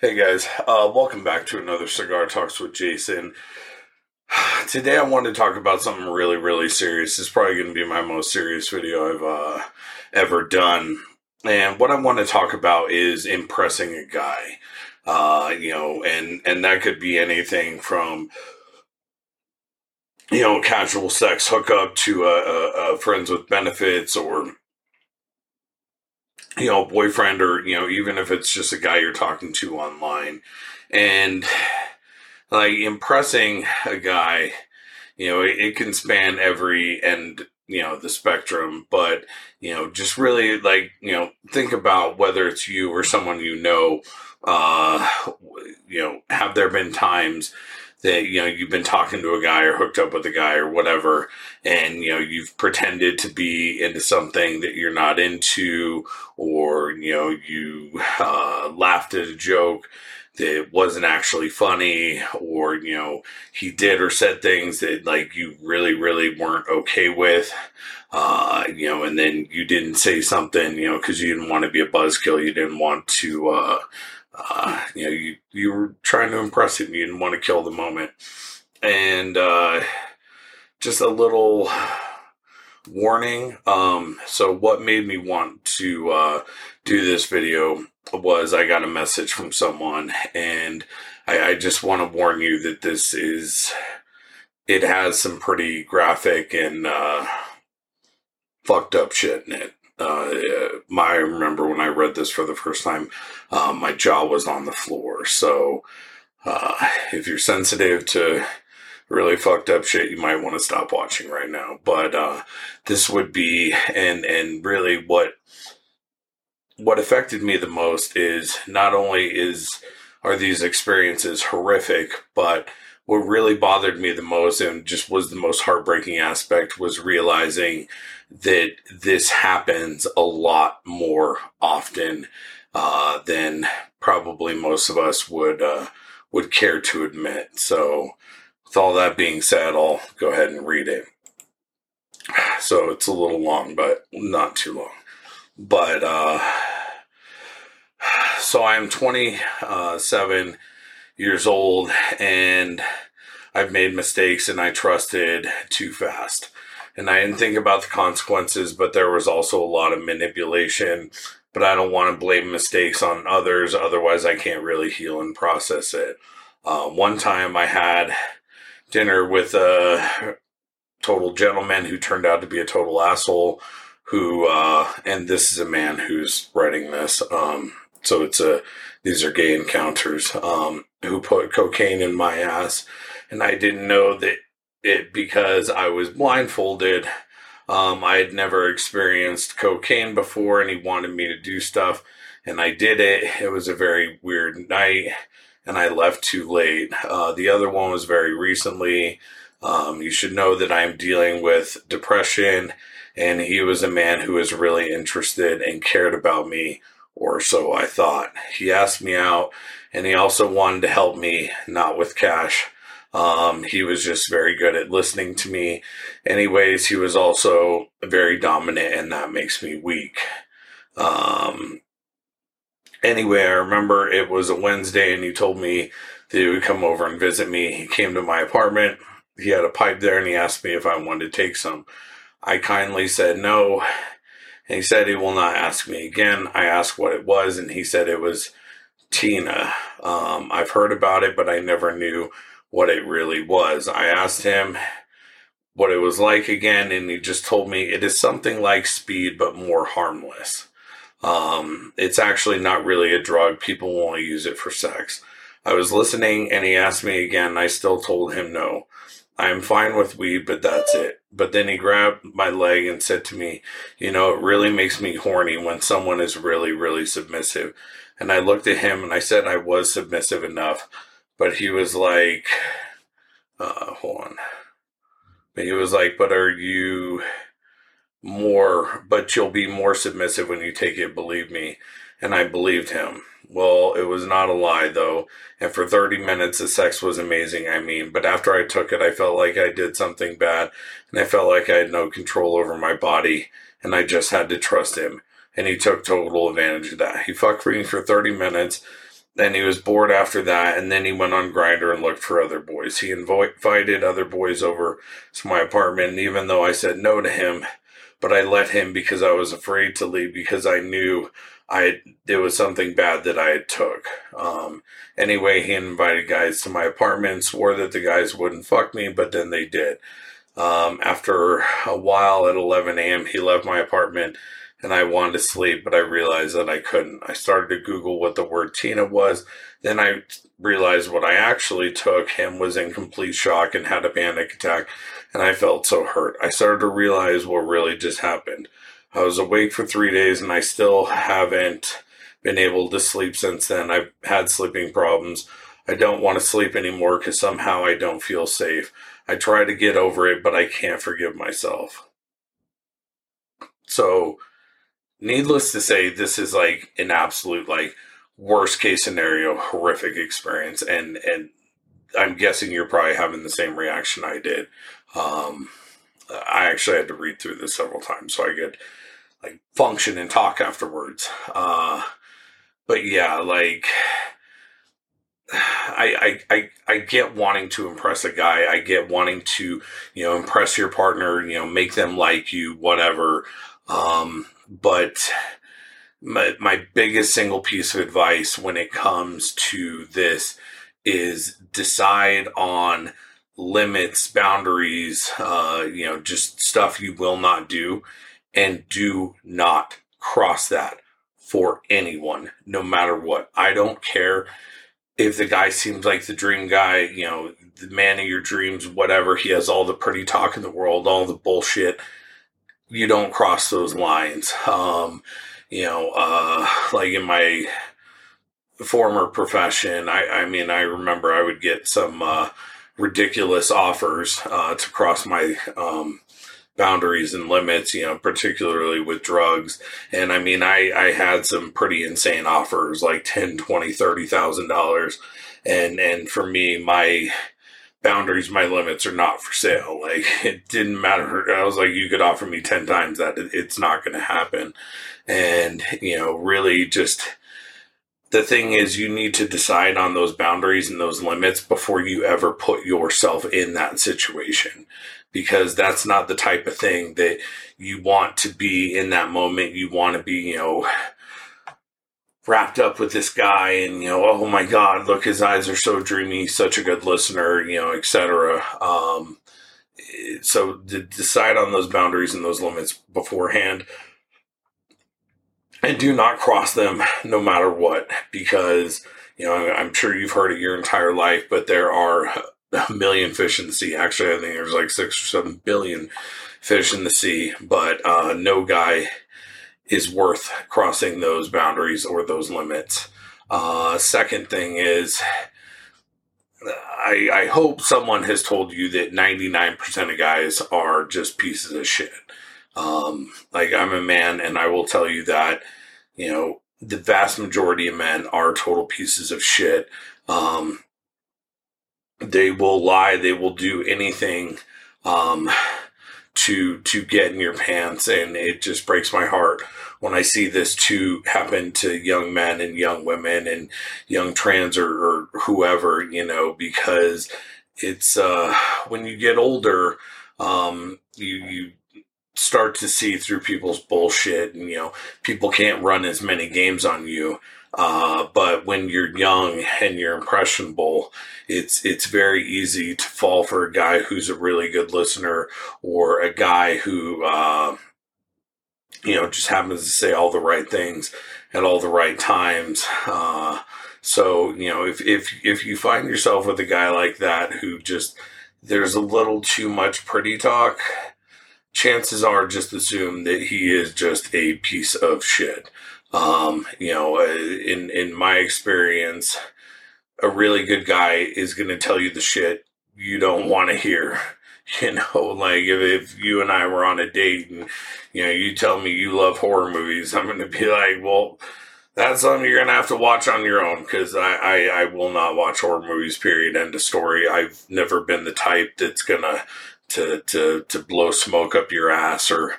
Hey guys, uh, welcome back to another Cigar Talks with Jason. Today I wanted to talk about something really, really serious. It's probably going to be my most serious video I've uh, ever done. And what I want to talk about is impressing a guy. Uh, you know, and and that could be anything from you know casual sex hookup to uh, uh, uh friends with benefits or you know, boyfriend or, you know, even if it's just a guy you're talking to online. And like impressing a guy, you know, it, it can span every end, you know, the spectrum, but, you know, just really like, you know, think about whether it's you or someone you know, uh, you know, have there been times that you know you've been talking to a guy or hooked up with a guy or whatever and you know you've pretended to be into something that you're not into or you know you uh, laughed at a joke that wasn't actually funny or you know he did or said things that like you really really weren't okay with uh, you know and then you didn't say something you know because you didn't want to be a buzzkill you didn't want to uh, uh, you know, you, you were trying to impress him. You didn't want to kill the moment. And uh, just a little warning. Um, so, what made me want to uh, do this video was I got a message from someone, and I, I just want to warn you that this is, it has some pretty graphic and uh, fucked up shit in it. Uh, my, I remember when I read this for the first time, um, my jaw was on the floor. So, uh, if you're sensitive to really fucked up shit, you might want to stop watching right now. But uh, this would be, and and really what what affected me the most is not only is are these experiences horrific, but what really bothered me the most and just was the most heartbreaking aspect was realizing that this happens a lot more often uh, than probably most of us would uh, would care to admit. So, with all that being said, I'll go ahead and read it. So it's a little long, but not too long. But uh, so I'm 27 years old, and I've made mistakes, and I trusted too fast and I didn't think about the consequences, but there was also a lot of manipulation. But I don't want to blame mistakes on others, otherwise, I can't really heal and process it. Uh, one time I had dinner with a total gentleman who turned out to be a total asshole. Who, uh, and this is a man who's writing this. Um, so it's a, these are gay encounters, um, who put cocaine in my ass. And I didn't know that it because I was blindfolded. Um, I had never experienced cocaine before, and he wanted me to do stuff, and I did it. It was a very weird night, and I left too late. Uh, the other one was very recently. Um, you should know that I'm dealing with depression, and he was a man who was really interested and cared about me, or so I thought. He asked me out, and he also wanted to help me, not with cash um, he was just very good at listening to me. Anyways, he was also very dominant, and that makes me weak. Um, anyway, I remember it was a Wednesday, and he told me that he would come over and visit me. He came to my apartment. He had a pipe there, and he asked me if I wanted to take some. I kindly said no. And he said he will not ask me again. I asked what it was, and he said it was Tina. Um, I've heard about it, but I never knew what it really was. I asked him what it was like again, and he just told me it is something like speed, but more harmless. Um, it's actually not really a drug. People only use it for sex. I was listening and he asked me again. I still told him no. I am fine with weed, but that's it. But then he grabbed my leg and said to me, You know, it really makes me horny when someone is really, really submissive. And I looked at him and I said I was submissive enough but he was like, uh, hold on. But he was like, but are you more, but you'll be more submissive when you take it, believe me. And I believed him. Well, it was not a lie though. And for 30 minutes, the sex was amazing. I mean, but after I took it, I felt like I did something bad and I felt like I had no control over my body and I just had to trust him. And he took total advantage of that. He fucked me for 30 minutes then he was bored after that, and then he went on Grindr and looked for other boys. He invited other boys over to my apartment, and even though I said no to him, but I let him because I was afraid to leave because I knew I it was something bad that I had took. Um, anyway, he invited guys to my apartment, swore that the guys wouldn't fuck me, but then they did. Um, after a while at 11 a.m., he left my apartment and I wanted to sleep, but I realized that I couldn't. I started to Google what the word Tina was. Then I realized what I actually took. Him was in complete shock and had a panic attack, and I felt so hurt. I started to realize what really just happened. I was awake for three days and I still haven't been able to sleep since then. I've had sleeping problems. I don't want to sleep anymore because somehow I don't feel safe. I try to get over it, but I can't forgive myself. So, needless to say, this is like an absolute like worst case scenario, horrific experience, and and I'm guessing you're probably having the same reaction I did. Um, I actually had to read through this several times so I could like function and talk afterwards. Uh, but yeah, like I, I, I, I get wanting to impress a guy. I get wanting to, you know, impress your partner, you know, make them like you, whatever. Um, but my, my biggest single piece of advice when it comes to this is decide on limits, boundaries, uh, you know, just stuff you will not do and do not cross that for anyone, no matter what. I don't care if the guy seems like the dream guy, you know, the man of your dreams, whatever. He has all the pretty talk in the world, all the bullshit. You don't cross those lines. Um, you know, uh, like in my former profession, I, I mean, I remember I would get some uh, ridiculous offers uh, to cross my um, boundaries and limits, you know, particularly with drugs. And I mean, I, I had some pretty insane offers like 10, 20, 30,000 dollars. And, and for me, my boundaries, my limits are not for sale. Like it didn't matter. I was like, you could offer me 10 times that it's not going to happen. And, you know, really just, the thing is you need to decide on those boundaries and those limits before you ever put yourself in that situation because that's not the type of thing that you want to be in that moment. You want to be, you know, wrapped up with this guy and, you know, oh my God, look, his eyes are so dreamy, such a good listener, you know, etc. Um, so decide on those boundaries and those limits beforehand and do not cross them no matter what because you know i'm sure you've heard it your entire life but there are a million fish in the sea. Actually, I think there's like six or seven billion fish in the sea, but uh, no guy is worth crossing those boundaries or those limits. Uh, second thing is, I, I hope someone has told you that 99% of guys are just pieces of shit. Um, like, I'm a man, and I will tell you that, you know, the vast majority of men are total pieces of shit. Um, they will lie. They will do anything um, to to get in your pants, and it just breaks my heart when I see this too happen to young men and young women and young trans or, or whoever, you know, because it's uh, when you get older, um, you you start to see through people's bullshit, and you know, people can't run as many games on you. Uh, but when you're young and you're impressionable, it's it's very easy to fall for a guy who's a really good listener or a guy who uh, you know just happens to say all the right things at all the right times. Uh, so you know if if if you find yourself with a guy like that who just there's a little too much pretty talk, chances are just assume that he is just a piece of shit. Um, you know, uh, in in my experience, a really good guy is going to tell you the shit you don't want to hear. You know, like if, if you and I were on a date and you know you tell me you love horror movies, I'm going to be like, well, that's something you're gonna have to watch on your own because I, I, I will not watch horror movies. Period. End of story. I've never been the type that's gonna to to to blow smoke up your ass or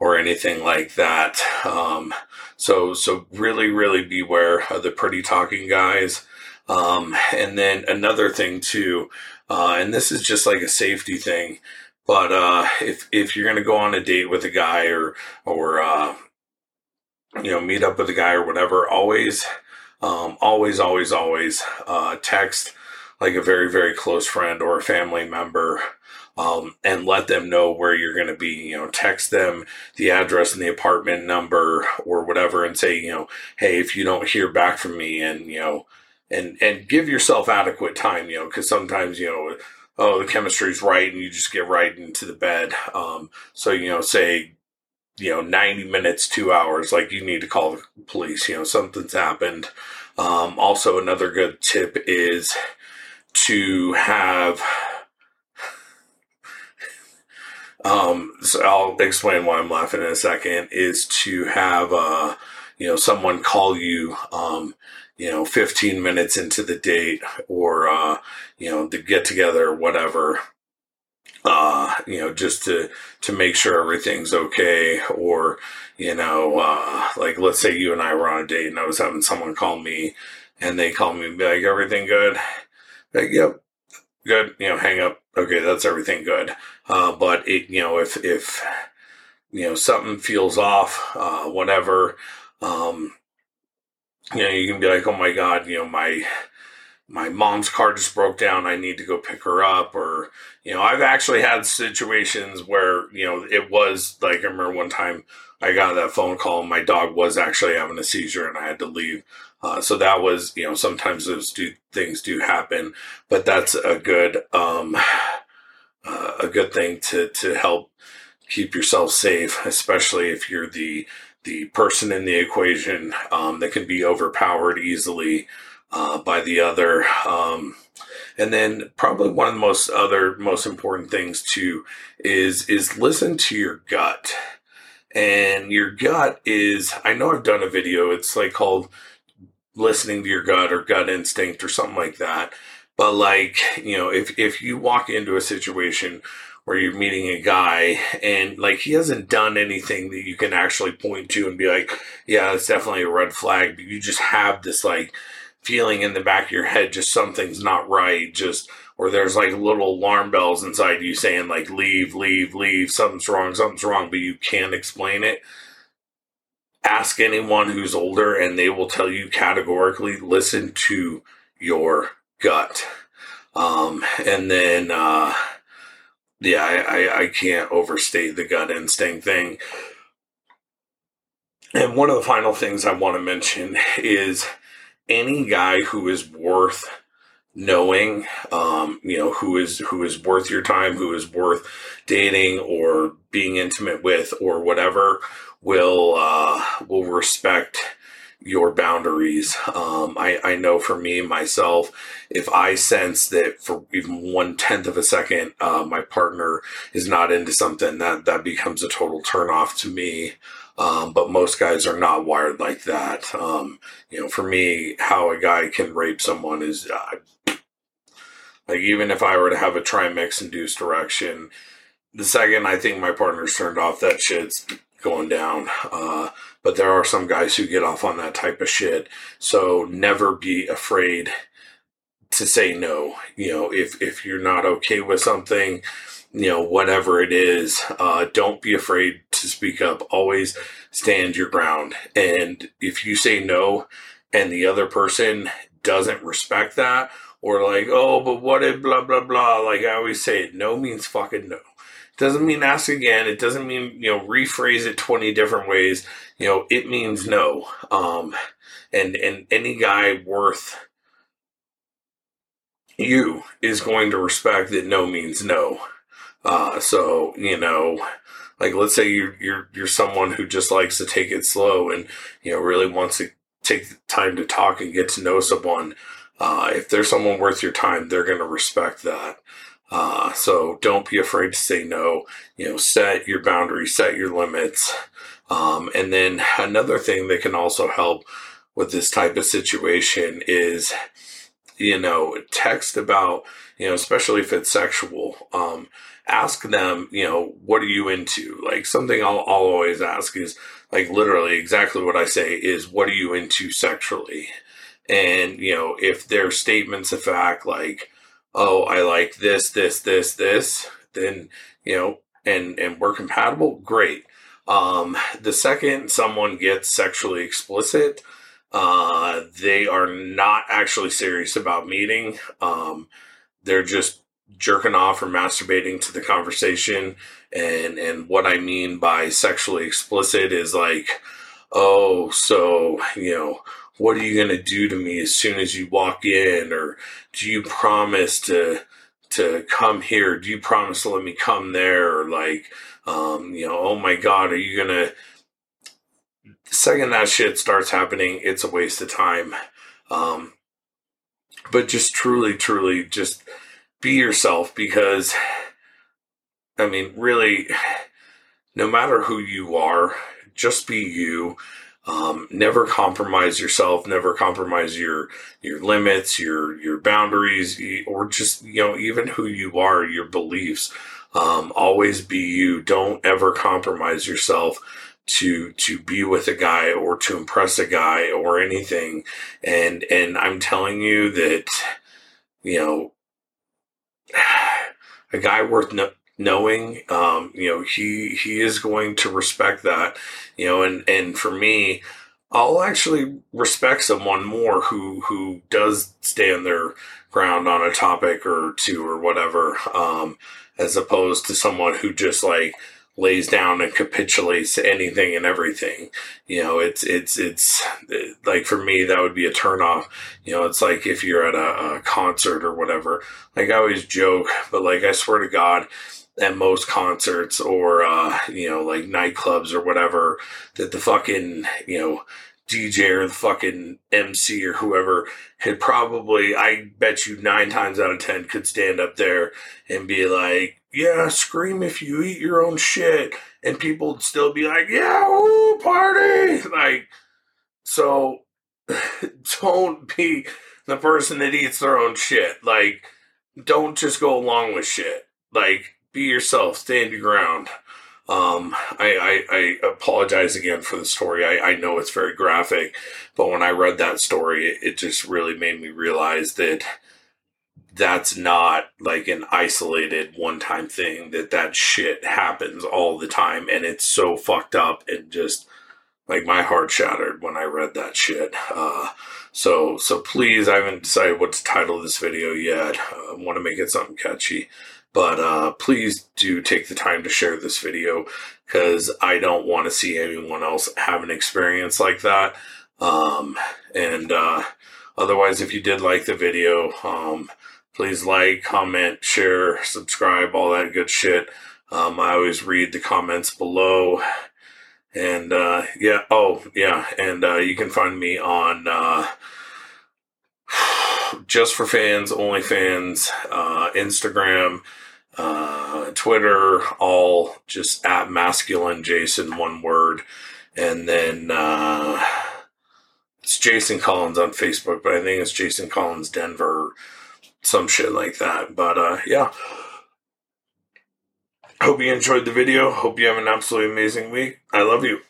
or anything like that. Um, so, so really, really beware of the pretty talking guys. Um, and then another thing too, uh, and this is just like a safety thing, but uh, if if you're gonna go on a date with a guy or or uh, you know meet up with a guy or whatever, always, um, always, always, always uh, text like a very very close friend or a family member um, and let them know where you're going to be. You know, text them the address and the apartment number or whatever, and say, you know, hey, if you don't hear back from me, and you know, and and give yourself adequate time. You know, because sometimes you know, oh, the chemistry's right, and you just get right into the bed. Um, so you know, say. You know, 90 minutes, two hours, like you need to call the police. You know, something's happened. Um, also, another good tip is to have um, so I'll explain why I'm laughing in a second. Is to have uh, you know someone call you um, you know 15 minutes into the date or uh, you know the get together whatever. Uh, you know, just to to make sure everything's okay, or you know, uh, like let's say you and I were on a date and I was having someone call me, and they call me and be like, "Everything good?" Like, yep, good. You know, hang up. Okay, that's everything good. Uh, but it, you know, if if you know something feels off, uh, whatever, um, you know, you can be like, oh my god, you know, my my mom's car just broke down. I need to go pick her up. Or, you know, I've actually had situations where, you know, it was like, I remember one time I got that phone call and my dog was actually having a seizure and I had to leave. Uh, so that was, you know, sometimes those do, things do happen, but that's a good, um, uh, a good thing to, to help keep yourself safe, especially if you're the, the person in the equation, um, that can be overpowered easily, uh, by the other. Um, and then probably one of the most other most important things too is, is listen to your gut and your gut is i know i've done a video it's like called listening to your gut or gut instinct or something like that. But like, you know, if if you walk into a situation where you're meeting a guy and like he hasn't done anything that you can actually point to and be like, yeah, it's definitely a red flag, but you just have this like feeling in the back of your head just something's not right, just or there's like little alarm bells inside you saying like leave, leave, leave, something's wrong, something's wrong, but you can't explain it. Ask anyone who's older and they will tell you categorically listen to your gut. Um, and then uh, yeah I, I, I can't overstate the gut instinct thing. And one of the final things i want to mention is any guy who is worth knowing um, you know who is who is worth your time who is worth dating or being intimate with or whatever will uh, will respect your boundaries. Um, I, I know for me myself, if I sense that for even one tenth of a second, uh, my partner is not into something, that that becomes a total turn off to me. Um, but most guys are not wired like that. Um, you know, for me, how a guy can rape someone is uh, like even if I were to have a trimix induced erection, the second I think my partner's turned off, that shit's going down. Uh, but there are some guys who get off on that type of shit. So never be afraid to say no. You know, if if you're not okay with something, you know, whatever it is, uh, don't be afraid to speak up. Always stand your ground. And if you say no, and the other person doesn't respect that, or like, oh, but what if blah blah blah, like I always say, no means fucking no. Doesn't mean ask again. It doesn't mean, you know, rephrase it 20 different ways. You know, it means no. Um, and, and any guy worth you is going to respect that no means no. Uh, so, you know, like let's say you're, you're, you're someone who just likes to take it slow and, you know, really wants to take the time to talk and get to know someone. Uh, if there's someone worth your time, they're going to respect that. Uh, so don't be afraid to say no. You know, set your boundaries, set your limits. Um, and then another thing that can also help with this type of situation is, you know, text about, you know, especially if it's sexual, um, ask them, you know, what are you into? Like something I'll, I'll always ask is like literally exactly what I say is, what are you into sexually? And, you know, if their statements of fact, like, oh, I like this, this, this, this, then, you know, and, and we're compatible, great. Um, the second someone gets sexually explicit, uh, they are not actually serious about meeting. Um, they're just jerking off or masturbating to the conversation. And and what I mean by sexually explicit is like, oh, so you know, what are you gonna do to me as soon as you walk in, or do you promise to to come here? Do you promise to let me come there? Or like, um, you know, oh my God, are you gonna? The second that shit starts happening, it's a waste of time. Um, but just truly, truly, just be yourself because, I mean, really, no matter who you are, just be you. Um, never compromise yourself. Never compromise your your limits, your your boundaries, or just you know even who you are, your beliefs. Um, always be you. Don't ever compromise yourself to to be with a guy or to impress a guy or anything. And and I'm telling you that you know a guy worth no, knowing um, you know he he is going to respect that you know and and for me I'll actually respect someone more who who does stand their ground on a topic or two or whatever um, as opposed to someone who just like lays down and capitulates to anything and everything. You know, it's it's it's like for me that would be a turnoff. You know, it's like if you're at a, a concert or whatever. Like I always joke, but like I swear to God, at most concerts or uh, you know like nightclubs or whatever that the fucking you know DJ or the fucking MC or whoever could probably I bet you nine times out of ten could stand up there and be like yeah, scream if you eat your own shit, and people would still be like, yeah, woo, party. Like, so don't be the person that eats their own shit. Like, don't just go along with shit. Like, be yourself, stand your ground. Um, I, I, I, apologize again for the story. I, I know it's very graphic, but when I read that story, it, it just really made me realize that that's not like an isolated one time thing that that shit happens all the time and it's so fucked up and just like my heart shattered when I read that shit. Uh, so so please, I haven't decided what to title this video yet. I want to make it something catchy, but uh, please do take the time to share this video because I don't want to see anyone else have an experience like that. Um, and uh, otherwise, if you did like the video, um, Please like, comment, share, subscribe, all that good shit. Um, I always read the comments below. And uh, yeah, oh, yeah, and uh, you can find me on uh, Just for Fans, Only Fans, uh, Instagram, uh, Twitter, all just at masculine Jason, one word. And then uh, it's Jason Collins on Facebook, but I think it's Jason Collins Denver some shit like that. But uh, yeah. Hope you enjoyed the video. Hope you have an absolutely amazing week. I love you.